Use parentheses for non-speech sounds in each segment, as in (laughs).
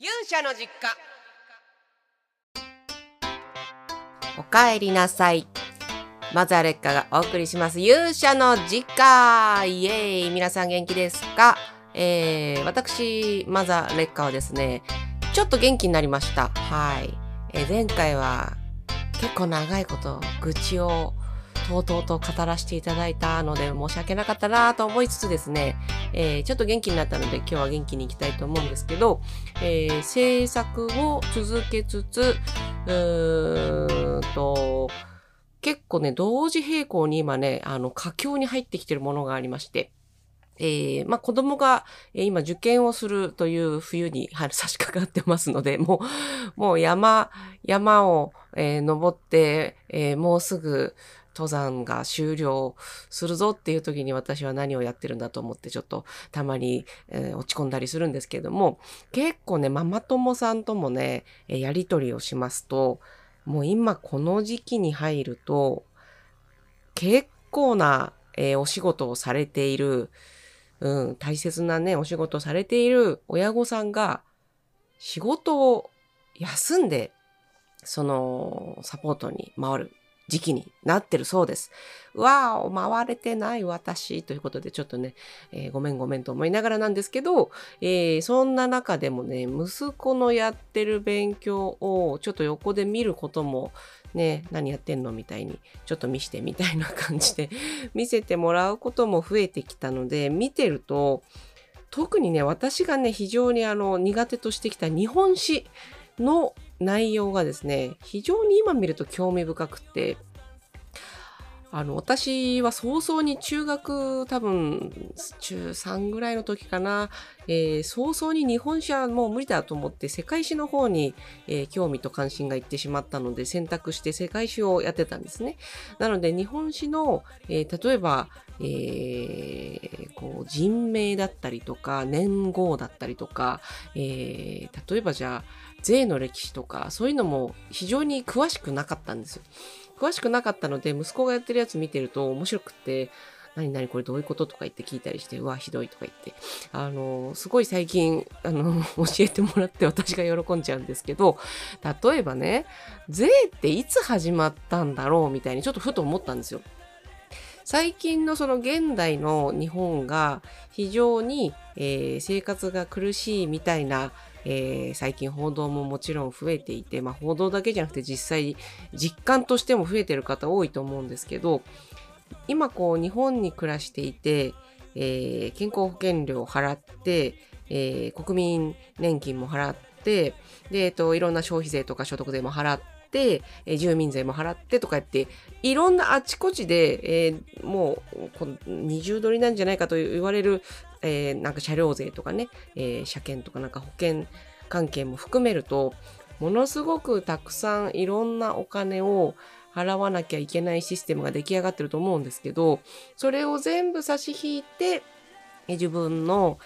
勇者の実家。おかえりなさい。マザーレッカがお送りします。勇者の実家。イエーイ。皆さん元気ですか、えー、私マザーレッカはですねちょっと元気になりました。はい、えー前回は結構長いこと愚痴をとうとうと語らせていただいたので申し訳なかったなと思いつつですね、えーちょっと元気になったので今日は元気にいきたいと思うんですけど、えー制作を続けつつ、うーんと、結構ね、同時並行に今ね、あの、佳境に入ってきてるものがありまして、えーまあ子供が、えー今受験をするという冬に差し掛かってますので、もう、もう山、山を、えー登って、えーもうすぐ登山が終了するぞっていう時に私は何をやってるんだと思ってちょっとたまに、えー落ち込んだりするんですけれども、結構ね、ママ友さんともね、えやりとりをしますと、もう今この時期に入ると、結構な、えーお仕事をされている、うん、大切なね、お仕事をされている親御さんが、仕事を休んで、その、サポートに回る。時期になってるそうです。わお、回れてない私ということで、ちょっとね、えーごめんごめんと思いながらなんですけど、えーそんな中でもね、息子のやってる勉強をちょっと横で見ることも、ね、何やってんのみたいに、ちょっと見してみたいな感じで (laughs) 見せてもらうことも増えてきたので、見てると、特にね、私がね、非常にあの、苦手としてきた日本史の内容がですね、非常に今見ると興味深くて、あの、私は早々に中学、多分、中3ぐらいの時かな、えー早々に日本史はもう無理だと思って、世界史の方に、えー興味と関心がいってしまったので、選択して世界史をやってたんですね。なので、日本史の、えー例えば、えこう人名だったりとか、年号だったりとか、え例えばじゃあ、税の歴史とか、そういうのも非常に詳しくなかったんですよ。詳しくなかったので、息子がやってるやつ見てると面白くって、何々これどういうこととか言って聞いたりして、うわ、ひどいとか言って、あの、すごい最近、あの、(laughs) 教えてもらって私が喜んじゃうんですけど、例えばね、税っていつ始まったんだろうみたいにちょっとふと思ったんですよ。最近のその現代の日本が非常に、えー生活が苦しいみたいな、えー最近報道ももちろん増えていて、まあ報道だけじゃなくて実際実感としても増えてる方多いと思うんですけど、今こう日本に暮らしていて、えー健康保険料を払って、えー国民年金も払って、で、えっと、いろんな消費税とか所得税も払って、えー住民税も払ってとかやって、いろんなあちこちで、えーもうこの二重取りなんじゃないかと言われる、えーなんか車両税とかね、えー車検とかなんか保険関係も含めると、ものすごくたくさんいろんなお金を払わなきゃいけないシステムが出来上がってると思うんですけど、それを全部差し引いて、自分の、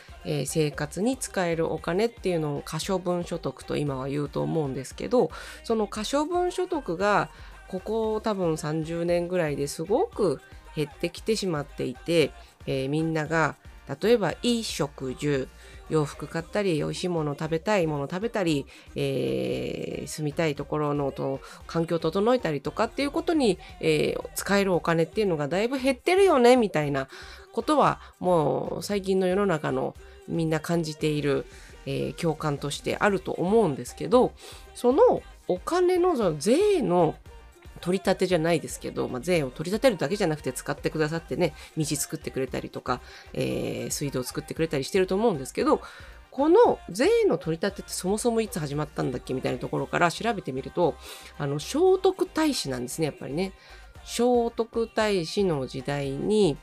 生活に使えるお金っていうのを可処分所得と今は言うと思うんですけど、その可処分所得がここ多分30年ぐらいですごく減ってきてしまっていて、えーみんなが例えばいい食住洋服買ったり美味しいもの食べたいもの食べたり、えー住みたいところのと環境を整えたりとかっていうことに、えー使えるお金っていうのがだいぶ減ってるよねみたいなことはもう最近の世の中のみんな感じている、えー共感としてあると思うんですけどそのお金のその税の取り立てじゃないですけど、まあ、税を取り立てるだけじゃなくて使ってくださってね道作ってくれたりとか、えー水道作ってくれたりしてると思うんですけどこの税の取り立てってそもそもいつ始まったんだっけみたいなところから調べてみるとあの聖徳太子なんですねやっぱりね。聖徳太子の時代に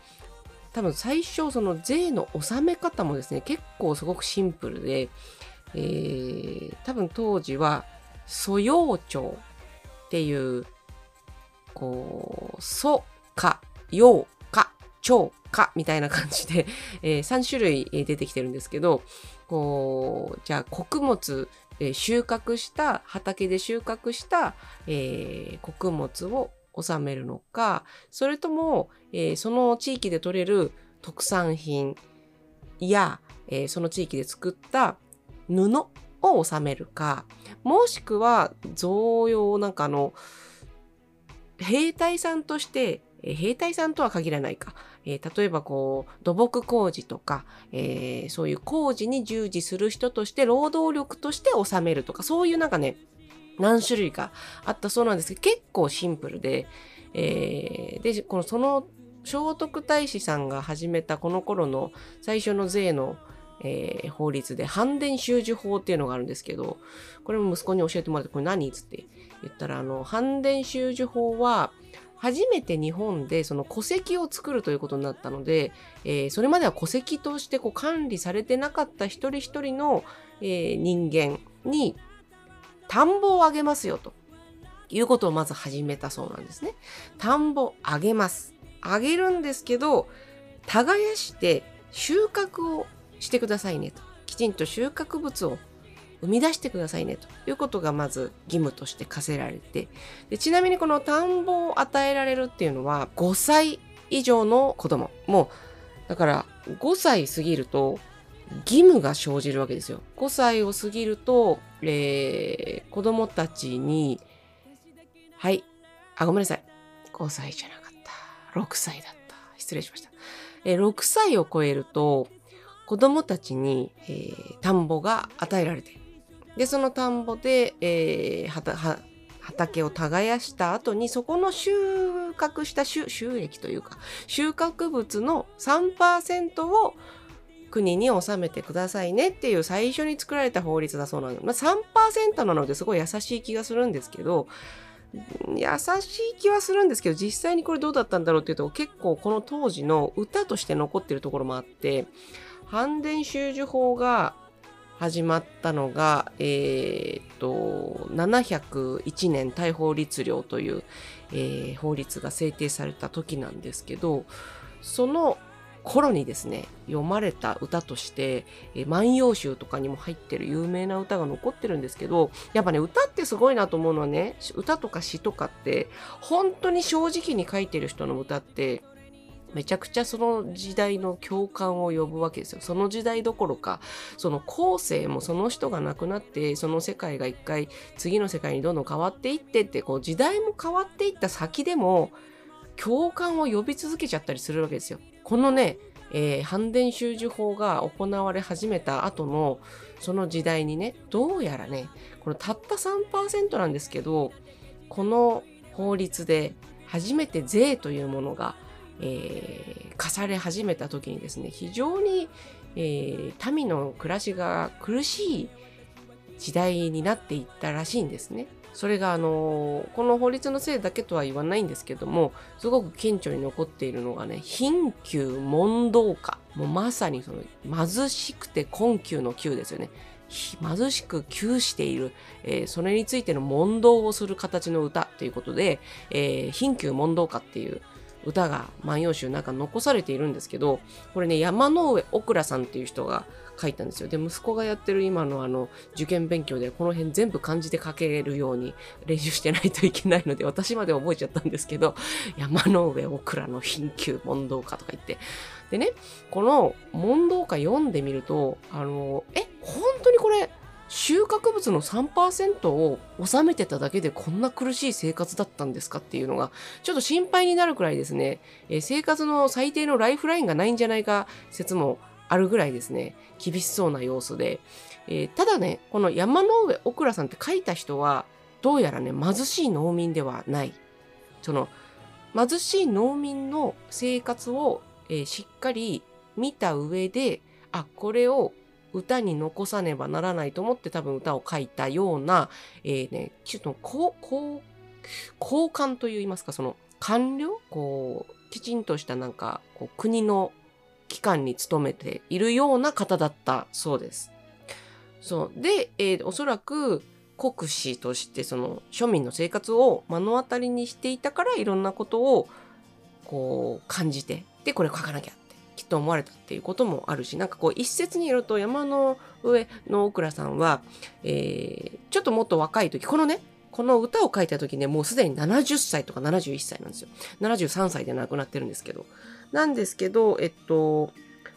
多分最初その税の納め方もですね結構すごくシンプルで、えー多分当時は租用帳っていうこう、素、か、用、か、長、か、みたいな感じで、(laughs) え3種類出てきてるんですけど、こう、じゃあ穀物、えー収穫した、畑で収穫した、えー穀物を納めるのか、それとも、えーその地域で採れる特産品や、えーその地域で作った布をを納めるか、もしくは贈与なんかの、兵隊さんとして、兵隊さんとは限らないか。えー、例えばこう、土木工事とか、えー、そういう工事に従事する人として労働力として納めるとか、そういうなんかね、何種類かあったそうなんですけど、結構シンプルで、えー、で、このその聖徳太子さんが始めたこの頃の最初の税の、えー、法律で、反伝収受法っていうのがあるんですけど、これも息子に教えてもらって、これ何っつって言ったら、あの、反伝収受法は、初めて日本でその戸籍を作るということになったので、えー、それまでは戸籍としてこう管理されてなかった一人一人の、えー、人間に田んぼをあげますよということをまず始めたそうなんですね。田んぼあげます。あげるんですけど、耕して収穫をしてくださいねと。きちんと収穫物を生み出してくださいねということがまず義務として課せられてでちなみにこの田んぼを与えられるっていうのは5歳以上の子供もうだから5歳過ぎると義務が生じるわけですよ。5歳を過ぎると、えー、子供たちに、はい、あ、ごめんなさい。5歳じゃなかった。6歳だった。失礼しました。えー、6歳を超えると、子供たちに、えー、田んぼが与えられているで、その田んぼで、えー、畑を耕した後に、そこの収穫した収収益というか、収穫物の3%を国に納めてくださいねっていう最初に作られた法律だそうなの。まあ、3%なのですごい優しい気がするんですけど、優しい気はするんですけど、実際にこれどうだったんだろうっていうと、結構この当時の歌として残ってるところもあって、反伝収受法が始まったのが、えー、と、701年大法律令という、えー、法律が制定された時なんですけど、その頃にですね、読まれた歌として、えー、万葉集とかにも入ってる有名な歌が残ってるんですけど、やっぱね、歌ってすごいなと思うのはね、歌とか詩とかって、本当に正直に書いてる人の歌って、めちゃくちゃその時代の共感を呼ぶわけですよ。その時代どころか、その後世もその人が亡くなって、その世界が一回次の世界にどんどん変わっていってって、こう時代も変わっていった先でも、共感を呼び続けちゃったりするわけですよ。このね、えー、反伝収受法が行われ始めた後のその時代にね、どうやらね、このたった3%なんですけど、この法律で初めて税というものがえー、課され始めた時にですね非常に、えー、民の暮らしが苦しい時代になっていったらしいんですね。それがあのこの法律のせいだけとは言わないんですけどもすごく顕著に残っているのがね貧窮問答化もうまさにその貧しくて困窮の窮ですよね。貧しく窮している、えー、それについての問答をする形の歌ということで、えー、貧窮問答歌っていう歌が万葉集の中に残されているんですけど、これね、山の上オクラさんっていう人が書いたんですよ。で、息子がやってる今のあの、受験勉強でこの辺全部漢字で書けるように練習してないといけないので、私まで覚えちゃったんですけど、山の上オクラの貧窮問答歌とか言って。でね、この問答歌読んでみると、あの、え、収穫物の3%を収めてただけでこんな苦しい生活だったんですかっていうのがちょっと心配になるくらいですね、えー、生活の最低のライフラインがないんじゃないか説もあるぐらいですね。厳しそうな様子で、えー、ただねこの山の上オクラさんって書いた人はどうやらね貧しい農民ではない。その貧しい農民の生活を、えー、しっかり見た上であこれを歌に残さねばならないと思って多分歌を書いたような、えー、ね、ちょっとこう、こう、交換といいますか、その官僚こう、きちんとしたなんか、こう国の機関に勤めているような方だったそうです。そう。で、えー、おそらく国士としてその庶民の生活を目の当たりにしていたからいろんなことをこう感じて、で、これを書かなきゃきと思われたっていうこともあるしなんかこう一説によると山の上の大倉さんは、えー、ちょっともっと若い時このねこの歌を書いた時ねもうすでに70歳とか71歳なんですよ。73歳で亡くなってるんですけど。なんですけどえっと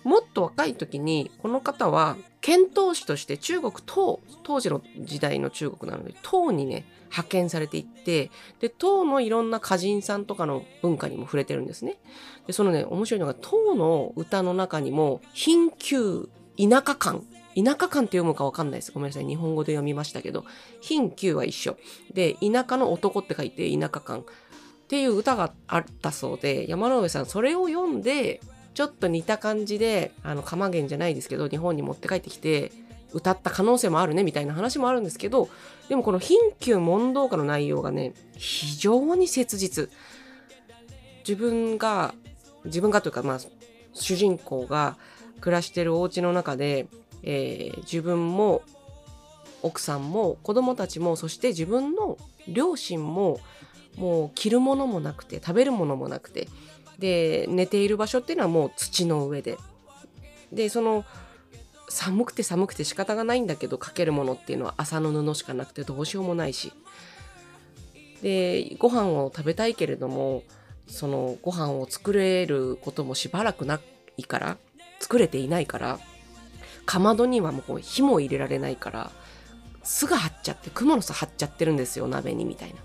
もっと若い時にこの方は遣唐使として中国唐当時の時代の中国なので唐にね派遣されていってで唐のいろんな歌人さんとかの文化にも触れてるんですね。でそのね面白いのが唐の歌の中にも貧窮田舎感田舎感って読むかわかんないです。ごめんなさい。日本語で読みましたけど、貧窮は一緒。で、田舎の男って書いて田舎感っていう歌があったそうで、山上さんそれを読んで、ちょっと似た感じで、あの、釜源じゃないですけど、日本に持って帰ってきて、歌った可能性もあるねみたいな話もあるんですけどでもこの貧窮問答歌の内容がね非常に切実。自分が自分がというかまあ主人公が暮らしてるお家の中でえー、自分も奥さんも子供たちもそして自分の両親ももう着るものもなくて食べるものもなくてで寝ている場所っていうのはもう土の上で。でその寒くて寒くて仕方がないんだけどかけるものっていうのは麻の布しかなくてどうしようもないし。でご飯を食べたいけれどもそのご飯を作れることもしばらくないから作れていないからかまどにはもう火も入れられないから巣が張っちゃって蜘蛛の巣張っちゃってるんですよ鍋にみたいな。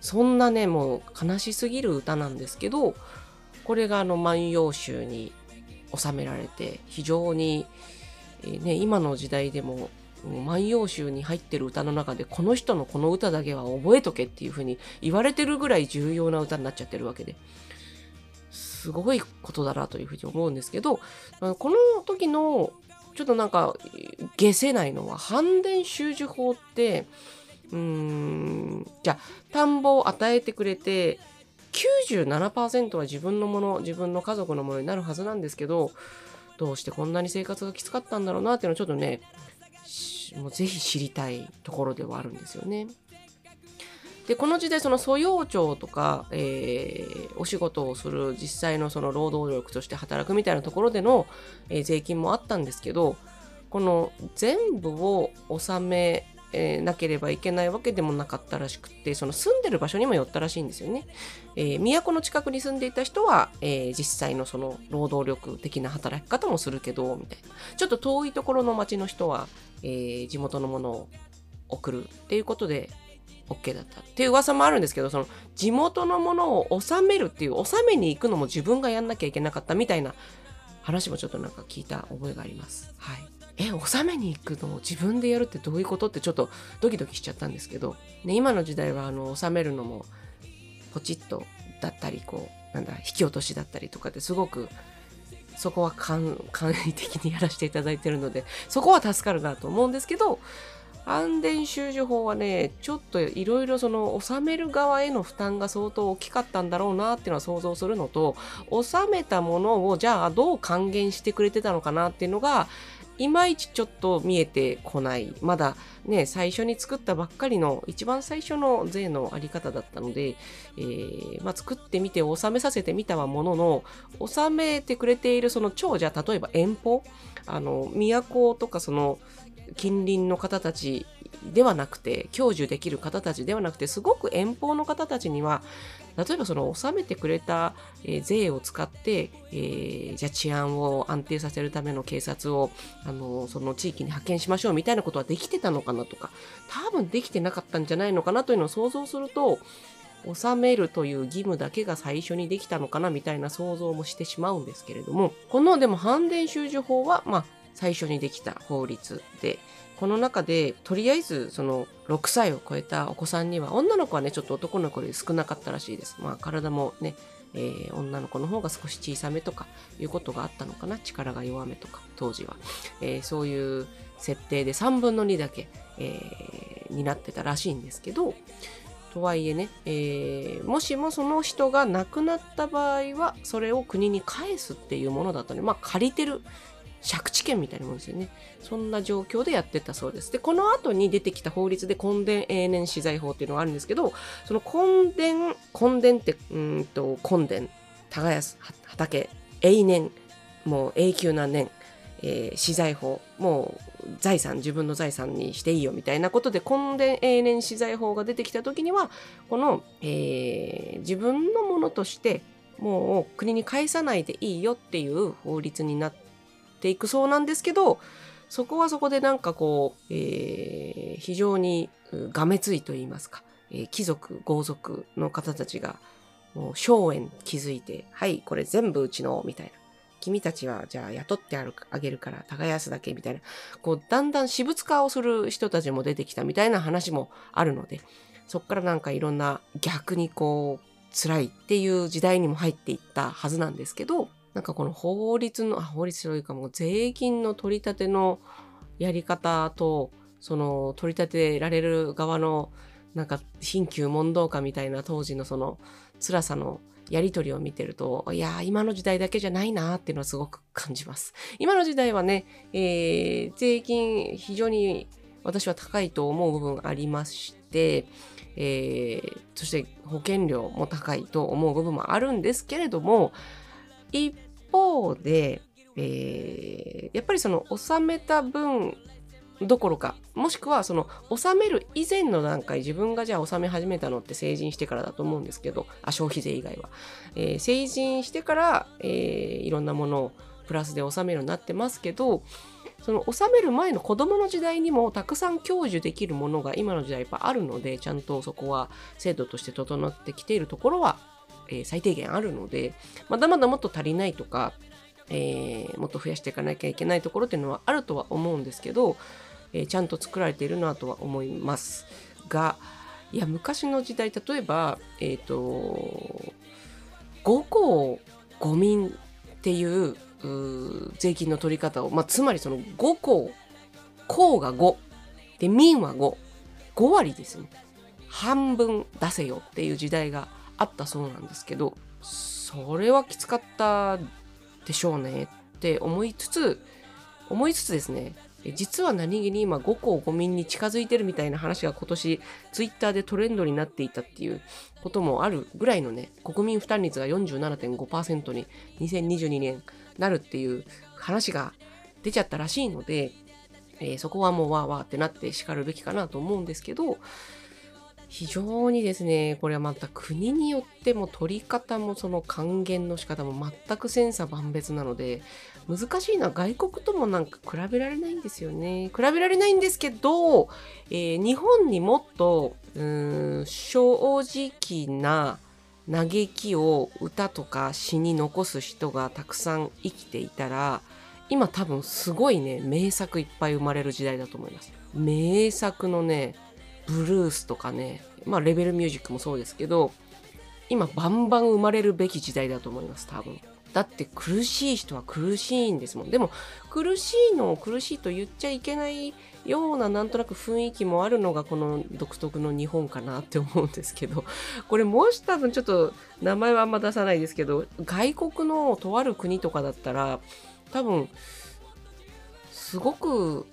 そんなねもう悲しすぎる歌なんですけどこれがあの「万葉集」に収められて非常に、えー、ね、今の時代でも「万葉集」に入ってる歌の中でこの人のこの歌だけは覚えとけっていうふうに言われてるぐらい重要な歌になっちゃってるわけですごいことだなというふうに思うんですけどこの時のちょっとなんか消せないのは反伝習字法ってうーんじゃあ田んぼを与えてくれて97%は自分のもの自分の家族のものになるはずなんですけどどうしてこんなに生活がきつかったんだろうなっていうのをちょっとねもうぜひ知りたいところではあるんですよね。でこの時代その素養庁とか、えー、お仕事をする実際のその労働力として働くみたいなところでの、えー、税金もあったんですけどこの全部を納めえー、なければいけないわけでもなかったらしくてその住んでる場所にもよったらしいんですよね。えー、都の近くに住んでいた人は、えー、実際のその労働力的な働き方もするけどみたいなちょっと遠いところの町の人は、え地元のものを送るっていうことで OK だったっていう噂もあるんですけどその地元のものを納めるっていう納めに行くのも自分がやんなきゃいけなかったみたいな話もちょっとなんか聞いた覚えがあります。はい、え納めに行くのを自分でやるってどういうことってちょっとドキドキしちゃったんですけど、ね、今の時代はあの納めるのもポチッとだったりこうなんだ引き落としだったりとかですごくそこは (laughs) 簡易的にやらせていただいてるのでそこは助かるなと思うんですけど安全収受法はねちょっといろいろその納める側への負担が相当大きかったんだろうなっていうのは想像するのと納めたものをじゃあどう還元してくれてたのかなっていうのがいまいちちょっと見えてこない。まだね最初に作ったばっかりの一番最初の税のあり方だったので、えー、まあ、作ってみて納めさせてみたはものの納めてくれているその長者例えば遠方あの都とかその近隣の方たちではなくて享受できる方たちではなくてすごく遠方の方たちには例えばその納めてくれた、え、税を使って、えー、じゃ治安を安定させるための警察をあのその地域に派遣しましょうみたいなことはできてたのかなとか多分できてなかったんじゃないのかなというのを想像すると納めるという義務だけが最初にできたのかなみたいな想像もしてしまうんですけれどもこのでも反伝収受法はまあ最初にできた法律でこの中でとりあえずその6歳を超えたお子さんには女の子はねちょっと男の子より少なかったらしいです。まあ体もね、えー、女の子の方が少し小さめとかいうことがあったのかな力が弱めとか当時は、えー、そういう設定で3分の2だけ、えー、になってたらしいんですけどとはいえね、えー、もしもその人が亡くなった場合はそれを国に返すっていうものだったのでまあ借りてる借地権みたいなもんですよね。そんな状況でやってたそうです。で、この後に出てきた法律で根伝永年資材法っていうのがあるんですけど、その根伝、根伝って、うんと、根伝、耕す畑、永年、もう永久な年、えー、資材法、もう財産、自分の財産にしていいよみたいなことで、根伝永年資材法が出てきた時には、この、えー、自分のものとして、もう国に返さないでいいよっていう法律になってていくそうなんですけどそこはそこでなんかこう、えー、非常にがめついと言いますか、えー、貴族豪族の方たちがもう荘園築いてはいこれ全部うちのみたいな。君たちはじゃあ雇ってあげるから耕すだけみたいな。こうだんだん私物化をする人たちも出てきたみたいな話もあるのでそっからなんかいろんな逆にこう辛いっていう時代にも入っていったはずなんですけどなんかこの法律のあ法律というかもう税金の取り立てのやり方とその取り立てられる側のなんか貧窮問答家みたいな当時のその辛さのやり取りを見てると、いや今の時代だけじゃないなっていうのはすごく感じます。(laughs) 今の時代はね、えー、税金非常に私は高いと思う部分ありまして、えー、そして保険料も高いと思う部分もあるんですけれども、一方で、えー、やっぱりその納めた分どころかもしくはその納める以前の段階自分がじゃあ納め始めたのって成人してからだと思うんですけどあ消費税以外は、えー、成人してから、えー、いろんなものをプラスで納めるようになってますけどその納める前の子供の時代にもたくさん享受できるものが今の時代やっぱあるのでちゃんとそこは制度として整ってきているところは、えー、最低限あるのでまだまだもっと足りないとか、えー、もっと増やしていかなきゃいけないところっていうのはあるとは思うんですけどえー、ちゃんと作られているなとは思いますがいや昔の時代例えばえっ、ー、と五公五民っていう税金の取り方を、まあ、つまりその五公公が5で民は55割ですね半分出せよっていう時代があったそうなんですけどそれはきつかったでしょうねって思いつつ思いつつですね実は何気に今5個5民に近づいてるみたいな話が今年ツイッターでトレンドになっていたっていうこともあるぐらいのね国民負担率が47.5%に2022年なるっていう話が出ちゃったらしいので、えー、そこはもうわーわーってなって叱るべきかなと思うんですけど非常にですねこれはまた国によっても取り方もその還元の仕方も全く千差万別なので難しいのは外国ともなんか比べられないんですよね。比べられないんですけど、えー、日本にもっとうん正直な嘆きを歌とか詩に残す人がたくさん生きていたら今多分すごいね名作いっぱい生まれる時代だと思います。名作のねブルースとかね、まあレベルミュージックもそうですけど、今バンバン生まれるべき時代だと思います、多分。だって苦しい人は苦しいんですもん。でも苦しいのを苦しいと言っちゃいけないようななんとなく雰囲気もあるのがこの独特の日本かなって思うんですけど、これもし多分ちょっと名前はあんま出さないですけど、外国のとある国とかだったら多分すごく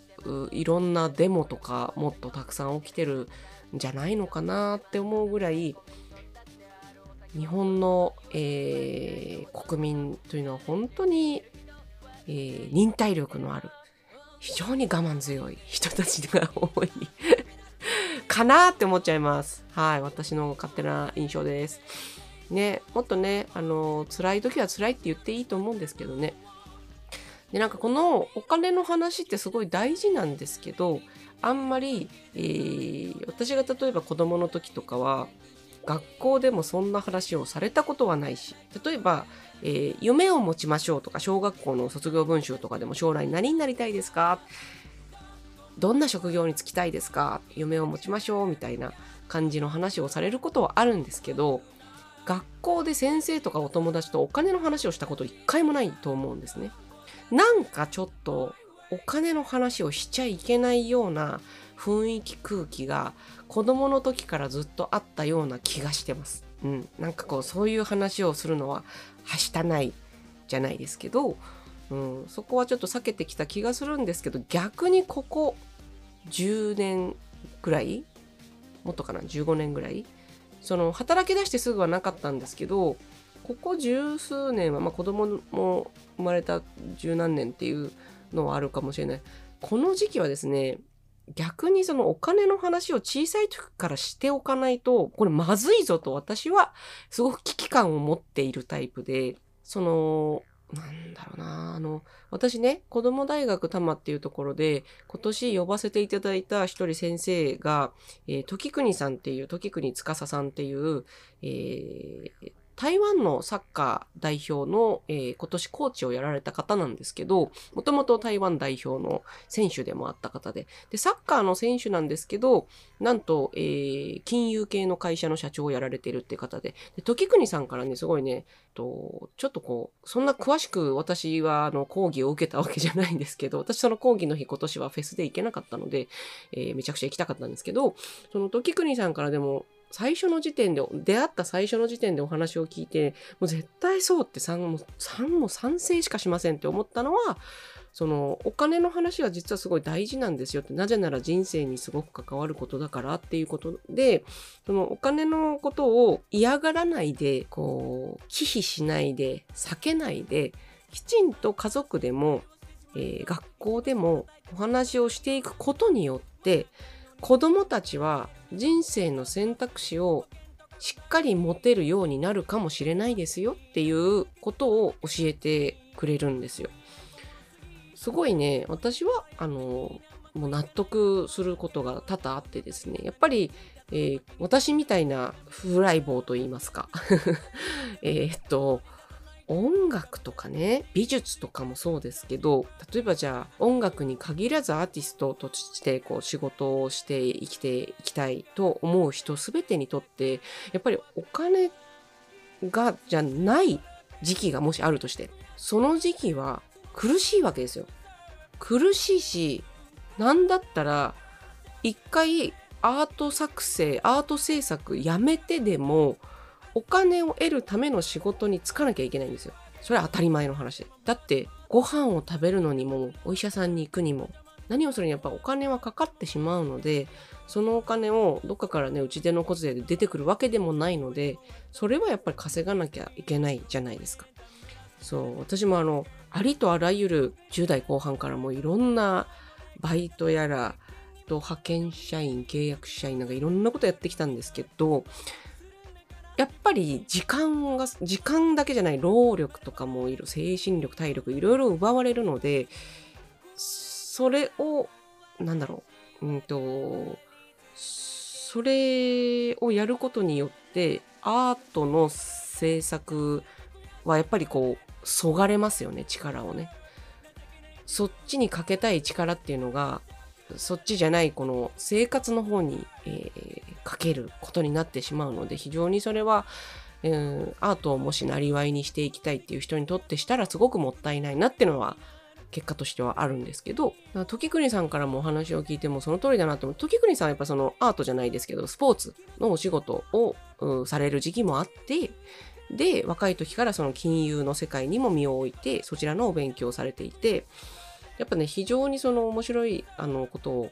いろんなデモとかもっとたくさん起きてるんじゃないのかなって思うぐらい日本の、えー、国民というのは本当に、えー、忍耐力のある非常に我慢強い人たちが多い (laughs) かなって思っちゃいます。はい、私の勝手な印象です。ね、もっとね、あの、辛い時は辛いって言っていいと思うんですけどね。でなんかこのお金の話ってすごい大事なんですけどあんまり、えー、私が例えば子供の時とかは学校でもそんな話をされたことはないし例えば、えー、夢を持ちましょうとか小学校の卒業文集とかでも将来何になりたいですか？どんな職業に就きたいですか？夢を持ちましょうみたいな感じの話をされることはあるんですけど学校で先生とかお友達とお金の話をしたこと一回もないと思うんですね。なんかちょっとお金の話をしちゃいけないような雰囲気空気が子供の時からずっとあったような気がしてます。うん、なんかこうそういう話をするのははしたないじゃないですけど、うん、そこはちょっと避けてきた気がするんですけど逆にここ10年ぐらい？もっとかな？15年ぐらい？その働き出してすぐはなかったんですけどここ十数年は、まあ、子供も生まれた十何年っていうのはあるかもしれない。この時期はですね、逆にそのお金の話を小さい時からしておかないと、これまずいぞと私はすごく危機感を持っているタイプで、その、なんだろうなあの私ね子供大学多摩っていうところで今年呼ばせていただいた一人先生が、えー、時国さんっていう時国司さんっていう、えー、台湾のサッカー代表の、えー、今年コーチをやられた方なんですけど、もともと台湾代表の選手でもあった方で、で、サッカーの選手なんですけど、なんと、えー、金融系の会社の社長をやられてるって方で、で時国さんからね、すごいね、と、ちょっとこう、そんな詳しく私はあの講義を受けたわけじゃないんですけど、私その講義の日今年はフェスで行けなかったので、えー、めちゃくちゃ行きたかったんですけど、その時国さんからでも、最初の時点で、出会った最初の時点でお話を聞いて、もう絶対そうって3も、3も賛成しかしませんって思ったのは、そのお金の話は実はすごい大事なんですよって、なぜなら人生にすごく関わることだからっていうことで、そのお金のことを嫌がらないで、こう、忌避しないで、避けないで、きちんと家族でも、えー、学校でもお話をしていくことによって、子供たちは人生の選択肢をしっかり持てるようになるかもしれないですよっていうことを教えてくれるんですよ。すごいね、私は、あの、もう納得することが多々あってですね、やっぱり、えー、私みたいなフライボーと言いますか。(laughs) えっと、音楽とかね、美術とかもそうですけど、例えばじゃあ音楽に限らずアーティストとしてこう仕事をして生きていきたいと思う人すべてにとって、やっぱりお金がじゃない時期がもしあるとして、その時期は苦しいわけですよ。苦しいし、なんだったら一回アート作成、アート制作やめてでも、お金を得るための仕事に就かなきゃいけないんですよ。それは当たり前の話。だって、ご飯を食べるのにも、お医者さんに行くにも、何をするにやっぱお金はかかってしまうので、そのお金をどっかからね、打ち出の小税で出てくるわけでもないので、それはやっぱり稼がなきゃいけないじゃないですか。そう、私もあの、ありとあらゆる10代後半からもいろんなバイトやら、と派遣社員、契約社員なんかいろんなことやってきたんですけど、やっぱり時間が、時間だけじゃない労力とかもいる、精神力、体力、いろいろ奪われるので、それを、なんだろう、うんと、それをやることによって、アートの制作はやっぱりこう、そがれますよね、力をね。そっちにかけたい力っていうのが、そっちじゃないこの生活の方に、えー、かけることになってしまうので非常にそれは、うん、アートをもしなりわいにしていきたいっていう人にとってしたらすごくもったいないなっていうのは結果としてはあるんですけど、時国さんからもお話を聞いてもその通りだなと思う。時国さんはやっぱそのアートじゃないですけど、スポーツのお仕事を、される時期もあって、で、若い時からその金融の世界にも身を置いて、そちらのお勉強をされていて、やっぱね、非常にその面白いあのことを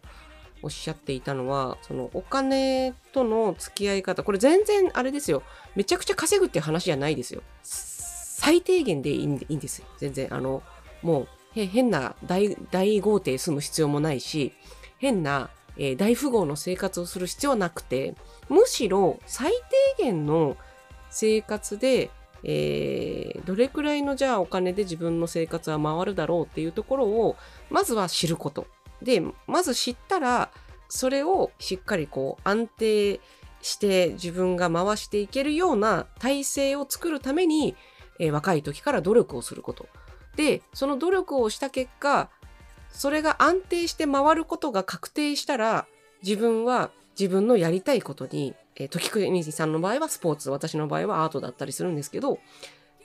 おっしゃっていたのは、そのお金との付き合い方、これ全然あれですよ。めちゃくちゃ稼ぐっていう話じゃないですよ。最低限でいいんですよ。全然。あの、もう、変な大大豪邸住む必要もないし、変な、えー、大富豪の生活をする必要はなくて、むしろ最低限の生活でえー、どれくらいのじゃあお金で自分の生活は回るだろうっていうところをまずは知ること。で、まず知ったらそれをしっかりこう安定して自分が回していけるような体制を作るために、えー、若い時から努力をすること。で、その努力をした結果、それが安定して回ることが確定したら自分は自分のやりたいことにえー、時国さんの場合はスポーツ、私の場合はアートだったりするんですけど、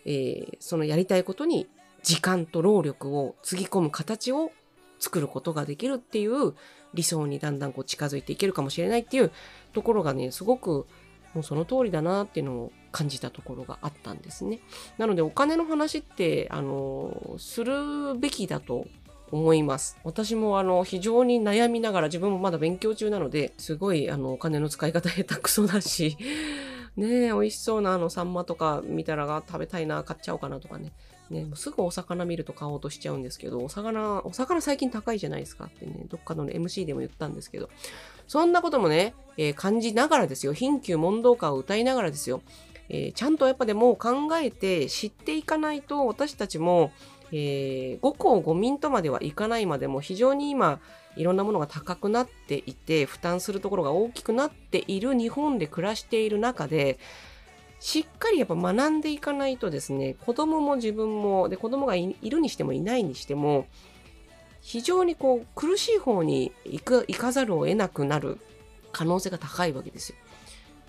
えー、そのやりたいことに時間と労力をつぎ込む形を作ることができるっていう理想にだんだんこう近づいていけるかもしれないっていうところがね、すごくもうその通りだなっていうのを感じたところがあったんですね。なのでお金の話って、あの、するべきだと思います。私もあの非常に悩みながら自分もまだ勉強中なのですごいあのお金の使い方下手くそだし (laughs) ねえ美味しそうなあのサンマとか見たら食べたいな買っちゃおうかなとかね。ね、もうすぐお魚見ると買おうとしちゃうんですけど、お魚、お魚最近高いじゃないですかってね、どっかの、ね、MC でも言ったんですけど、そんなこともね、えー、感じながらですよ、貧窮問答歌を歌いながらですよ、えー、ちゃんとやっぱでも考えて知っていかないと私たちも、えー、5校5民とまではいかないまでも非常に今いろんなものが高くなっていて負担するところが大きくなっている日本で暮らしている中でしっかりやっぱ学んでいかないとですね子供も自分もで子供がいるにしてもいないにしても非常にこう苦しい方に行く行かざるを得なくなる可能性が高いわけですよ。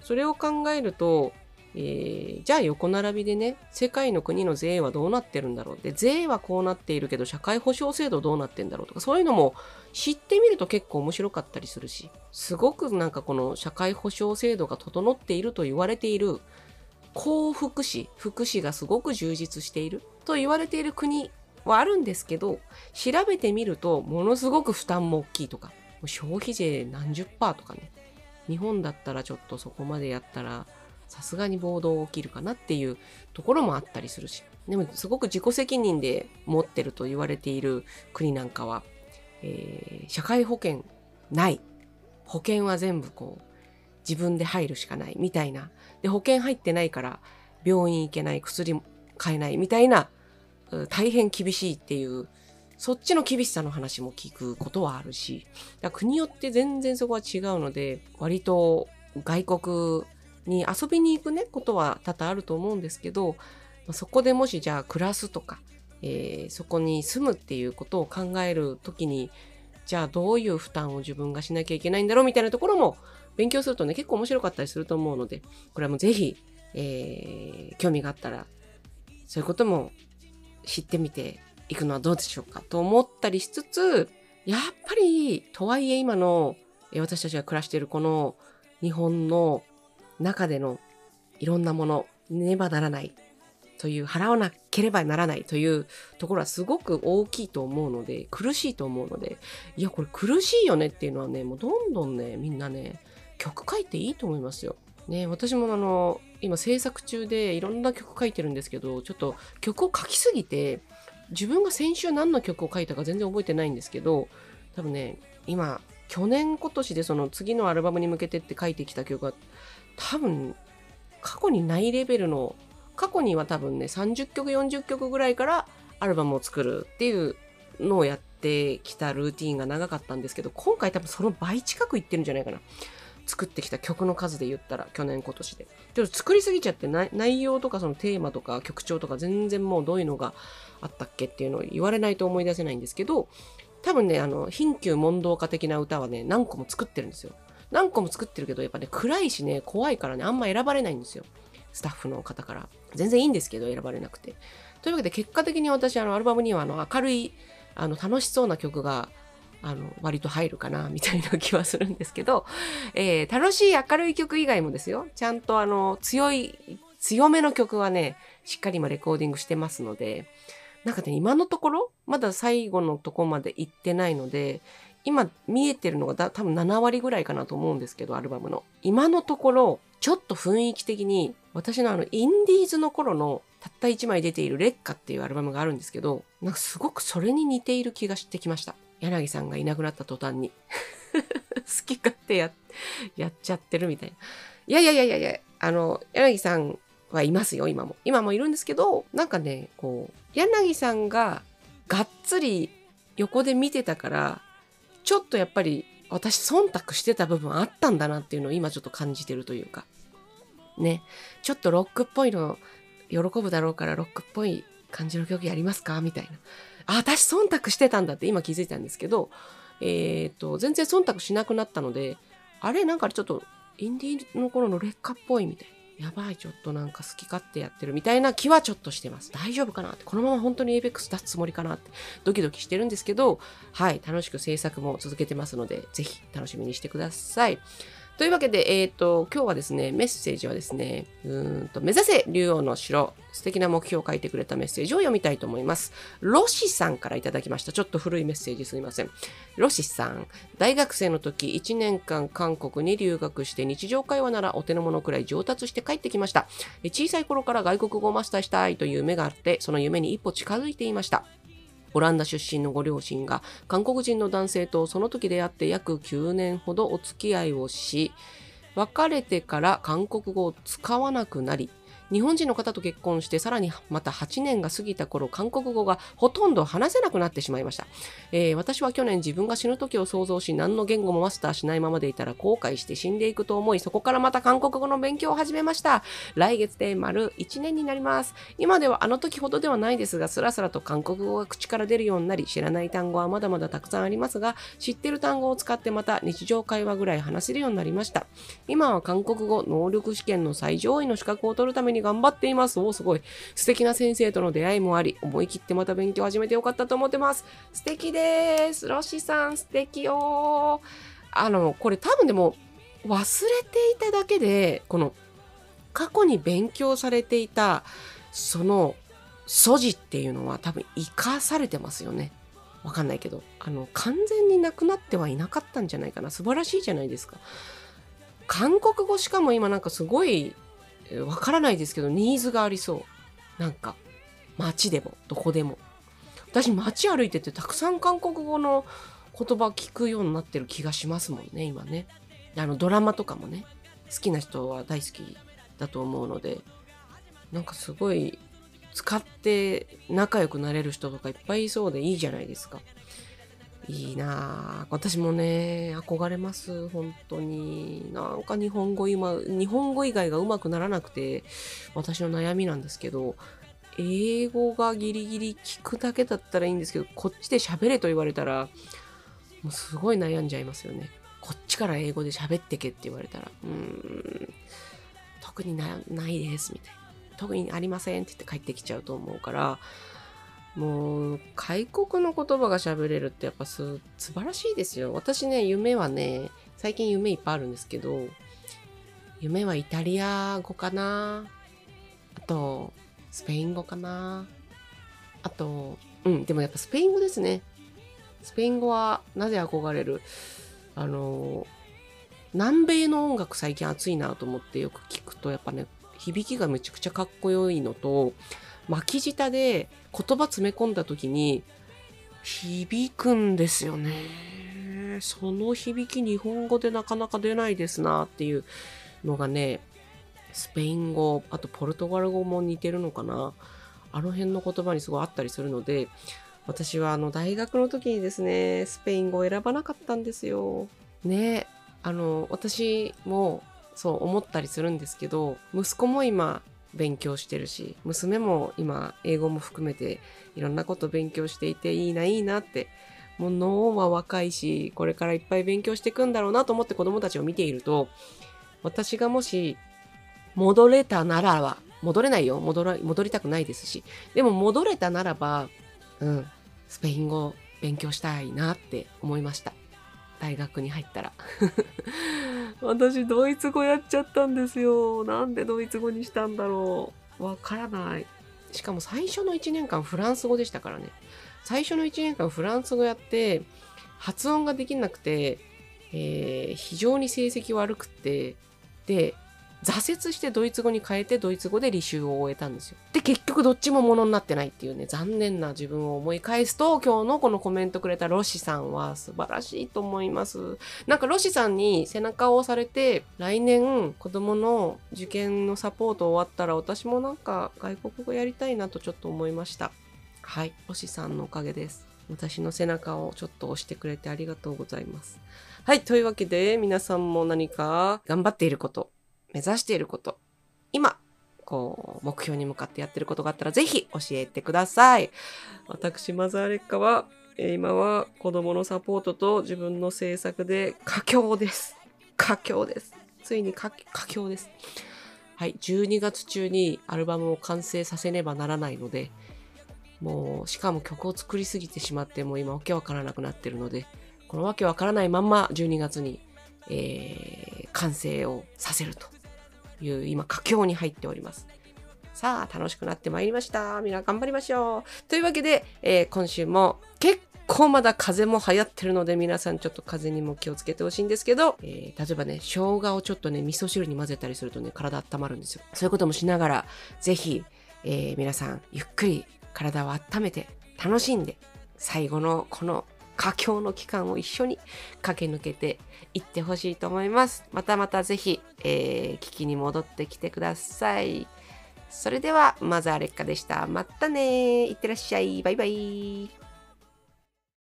それを考えるとえー、じゃあ横並びでね、世界の国の税はどうなってるんだろう。で、税はこうなっているけど、社会保障制度どうなってんだろうとか、そういうのも知ってみると結構面白かったりするし、すごくなんかこの社会保障制度が整っていると言われている、高福祉、福祉がすごく充実していると言われている国はあるんですけど、調べてみると、ものすごく負担も大きいとか、消費税何十パーとかね。日本だったらちょっとそこまでやったら、さすがに暴動起きるかなっていうところもあったりするし。でもすごく自己責任で持ってると言われている国なんかは、えー、社会保険ない。保険は全部こう自分で入るしかないみたいな。で保険入ってないから病院行けない薬買えないみたいな大変厳しいっていうそっちの厳しさの話も聞くことはあるし。国によって全然そこは違うので割と外国に遊びに行くねことは多々あると思うんですけどそこでもしじゃあ暮らすとか、えー、そこに住むっていうことを考える時にじゃあどういう負担を自分がしなきゃいけないんだろうみたいなところも勉強するとね結構面白かったりすると思うのでこれはもうぜひ、えー、興味があったらそういうことも知ってみていくのはどうでしょうかと思ったりしつつやっぱりとはいえ今の私たちが暮らしているこの日本の中でのいろんなもの、ねばならないという、払わなければならないというところはすごく大きいと思うので、苦しいと思うので、いや、これ苦しいよねっていうのはね、もうどんどんね、みんなね、曲書いていいと思いますよ。ね、私もあの、今制作中でいろんな曲書いてるんですけど、ちょっと曲を書きすぎて、自分が先週何の曲を書いたか全然覚えてないんですけど、多分ね、今、去年今年でその次のアルバムに向けてって書いてきた曲が多分過去にないレベルの過去には多分ね30曲40曲ぐらいからアルバムを作るっていうのをやってきたルーティンが長かったんですけど今回多分その倍近くいってるんじゃないかな。作ってきた曲の数で言ったら去年今年で。ちょっと作りすぎちゃって内容とかそのテーマとか曲調とか全然もうどういうのがあったっけっていうのを言われないと思い出せないんですけど多分ねあの貧窮問答家的な歌はね何個も作ってるんですよ何個も作ってるけど、やっぱね、暗いしね、怖いからね、あんま選ばれないんですよ。スタッフの方から。全然いいんですけど、選ばれなくて。というわけで、結果的に私、あの、アルバムには、あの、明るい、あの、楽しそうな曲が、あの、割と入るかな、みたいな気はするんですけど、えー、楽しい明るい曲以外もですよ、ちゃんとあの、強い、強めの曲はね、しっかり今レコーディングしてますので、なんかね、今のところ、まだ最後のとこまで行ってないので、今見えてるのがだ多分7割ぐらいかなと思うんですけど、アルバムの。今のところ、ちょっと雰囲気的に、私のあの、インディーズの頃のたった1枚出ている劣化っていうアルバムがあるんですけど、なんかすごくそれに似ている気がしてきました。柳さんがいなくなった途端に。(laughs) 好き勝手や、やっちゃってるみたいな。いやいやいやいやいや、あの、柳さんはいますよ、今も。今もいるんですけど、なんかね、こう、柳さんががっつり横で見てたから、ちょっとやっぱり私忖度してた部分あったんだなっていうのを今ちょっと感じてるというか。ね。ちょっとロックっぽいの喜ぶだろうからロックっぽい感じの曲やりますか？みたいな。あ、私忖度してたんだって今気づいたんですけど、えっ、と、全然忖度しなくなったので、あれなんかちょっとインディーの頃の劣化っぽいみたいな。やばい、ちょっとなんか好き勝手やってるみたいな気はちょっとしてます。大丈夫かなって。このまま本当に APEX 出すつもりかなってドキドキしてるんですけど、はい、楽しく制作も続けてますので、ぜひ楽しみにしてください。というわけで、えっ、ー、と、今日はですね、メッセージはですね、うんと、目指せ竜王の城、素敵な目標を書いてくれたメッセージを読みたいと思います。ロシさんからいただきました。ちょっと古いメッセージすいません。ロシさん、大学生の時、1年間韓国に留学して日常会話ならお手の物くらい上達して帰ってきました。小さい頃から外国語をマスターしたいという夢があって、その夢に一歩近づいていました。オランダ出身のご両親が韓国人の男性とその時出会って約9年ほどお付き合いをし、別れてから韓国語を使わなくなり、日本人の方と結婚してさらにまた8年が過ぎた頃韓国語がほとんど話せなくなってしまいました、えー、私は去年自分が死ぬ時を想像し何の言語もマスターしないままでいたら後悔して死んでいくと思いそこからまた韓国語の勉強を始めました。来月で丸1年になります。今ではあの時ほどではないですがスラスラと韓国語が口から出るようになり知らない単語はまだまだたくさんありますが知ってる単語を使ってまた日常会話ぐらい話せるようになりました。今は韓国語能力試験の最上位の資格を取るためにに頑張っています。おすごい。素敵な先生との出会いもあり思い切ってまた勉強始めてよかったと思ってます。素敵です。ロシさん素敵。よあのこれ多分でも忘れていただけでこの過去に勉強されていたその素地っていうのは多分生かされてますよね。わかんないけど、あの、完全になくなってはいなかったんじゃないかな。素晴らしいじゃないですか。韓国語しかも今なんかすごい、わからないですけど、ニーズがありそう。なんか、街でも、どこでも。私、街歩いててたくさん韓国語の言葉聞くようになってる気がしますもんね、今ね。あの、ドラマとかもね、好きな人は大好きだと思うので、なんかすごい使って仲良くなれる人とかいっぱいいそうでいいじゃないですか。いいなぁ。私もね、憧れます。本当に。なんか日本語今、日本語以外がうまくならなくて、私の悩みなんですけど、英語がギリギリ聞くだけだったらいいんですけど、こっちで喋れと言われたら、もうすごい悩んじゃいますよね。こっちから英語で喋ってけって言われたら、うーん、特にないです、みたいな。特にありませんって言って帰ってきちゃうと思うから、もう、外国の言葉が喋れるってやっぱす、素晴らしいですよ。私ね、夢はね、最近夢いっぱいあるんですけど、夢はイタリア語かなあと、スペイン語かなあと、うん、でもやっぱスペイン語ですね。スペイン語はなぜ憧れる？あの、南米の音楽最近熱いなと思ってよく聞くと、やっぱね、響きがめちゃくちゃかっこよいのと、巻き舌で言葉詰め込んだ時に響くんですよね。その響き日本語でなかなか出ないですなっていうのがね、スペイン語、あとポルトガル語も似てるのかな。あの辺の言葉にすごいあったりするので、私はあの大学の時にですね、スペイン語を選ばなかったんですよ。ね、あの、私もそう思ったりするんですけど息子も今勉強してるし娘も今英語も含めていろんなこと勉強していていいないいなってもう脳は若いしこれからいっぱい勉強していくんだろうなと思って子供たちを見ていると私がもし戻れたならば戻れないよ戻ら戻りたくないですしでも戻れたならばうんスペイン語勉強したいなって思いました。大学に入ったら。(laughs) 私ドイツ語やっちゃったんですよ。なんでドイツ語にしたんだろう。わからない。しかも最初の1年間フランス語でしたからね。最初の1年間フランス語やって発音ができなくて、えー、非常に成績悪くって。で挫折してドイツ語に変えてドイツ語で履修を終えたんですよ。で、結局どっちもものになってないっていうね、残念な自分を思い返すと、今日のこのコメントくれたロシさんは素晴らしいと思います。なんかロシさんに背中を押されて、来年子供の受験のサポート終わったら私もなんか外国語やりたいなとちょっと思いました。はい、ロシさんのおかげです。私の背中をちょっと押してくれてありがとうございます。はい、というわけで皆さんも何か頑張っていること、目指していること、今、こう、目標に向かってやってることがあったら、ぜひ教えてください。私、マザーレッカは、今は子供のサポートと自分の制作で佳境です。佳境です。ついに佳境です。はい、12月中にアルバムを完成させねばならないので、もう、しかも曲を作りすぎてしまって、もう今わけわからなくなってるので、このわけわからないまんま12月に、えー、完成をさせるという今佳境に入っております。さあ楽しくなってまいりました。みんな頑張りましょう。というわけで、えー、今週も結構まだ風も流行ってるので皆さんちょっと風邪にも気をつけてほしいんですけど、えー、例えばね生姜をちょっとね味噌汁に混ぜたりするとね体温まるんですよ。そういうこともしながらぜひ、えー、皆さんゆっくり体を温めて楽しんで最後のこの佳境の期間を一緒に駆け抜けていってほしいと思います。またまたぜひ、えー、聞きに戻ってきてください。それではマザーレッカでしたまたねいってらっしゃいバイバイ